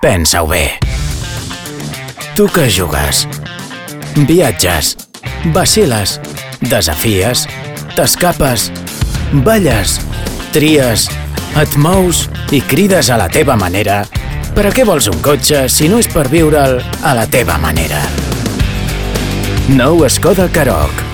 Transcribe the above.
Pensa-ho bé. Tu que jugues, viatges, vaciles, desafies, t'escapes, balles, tries, et mous i crides a la teva manera, per a què vols un cotxe si no és per viure'l a la teva manera? Nou Skoda Karoq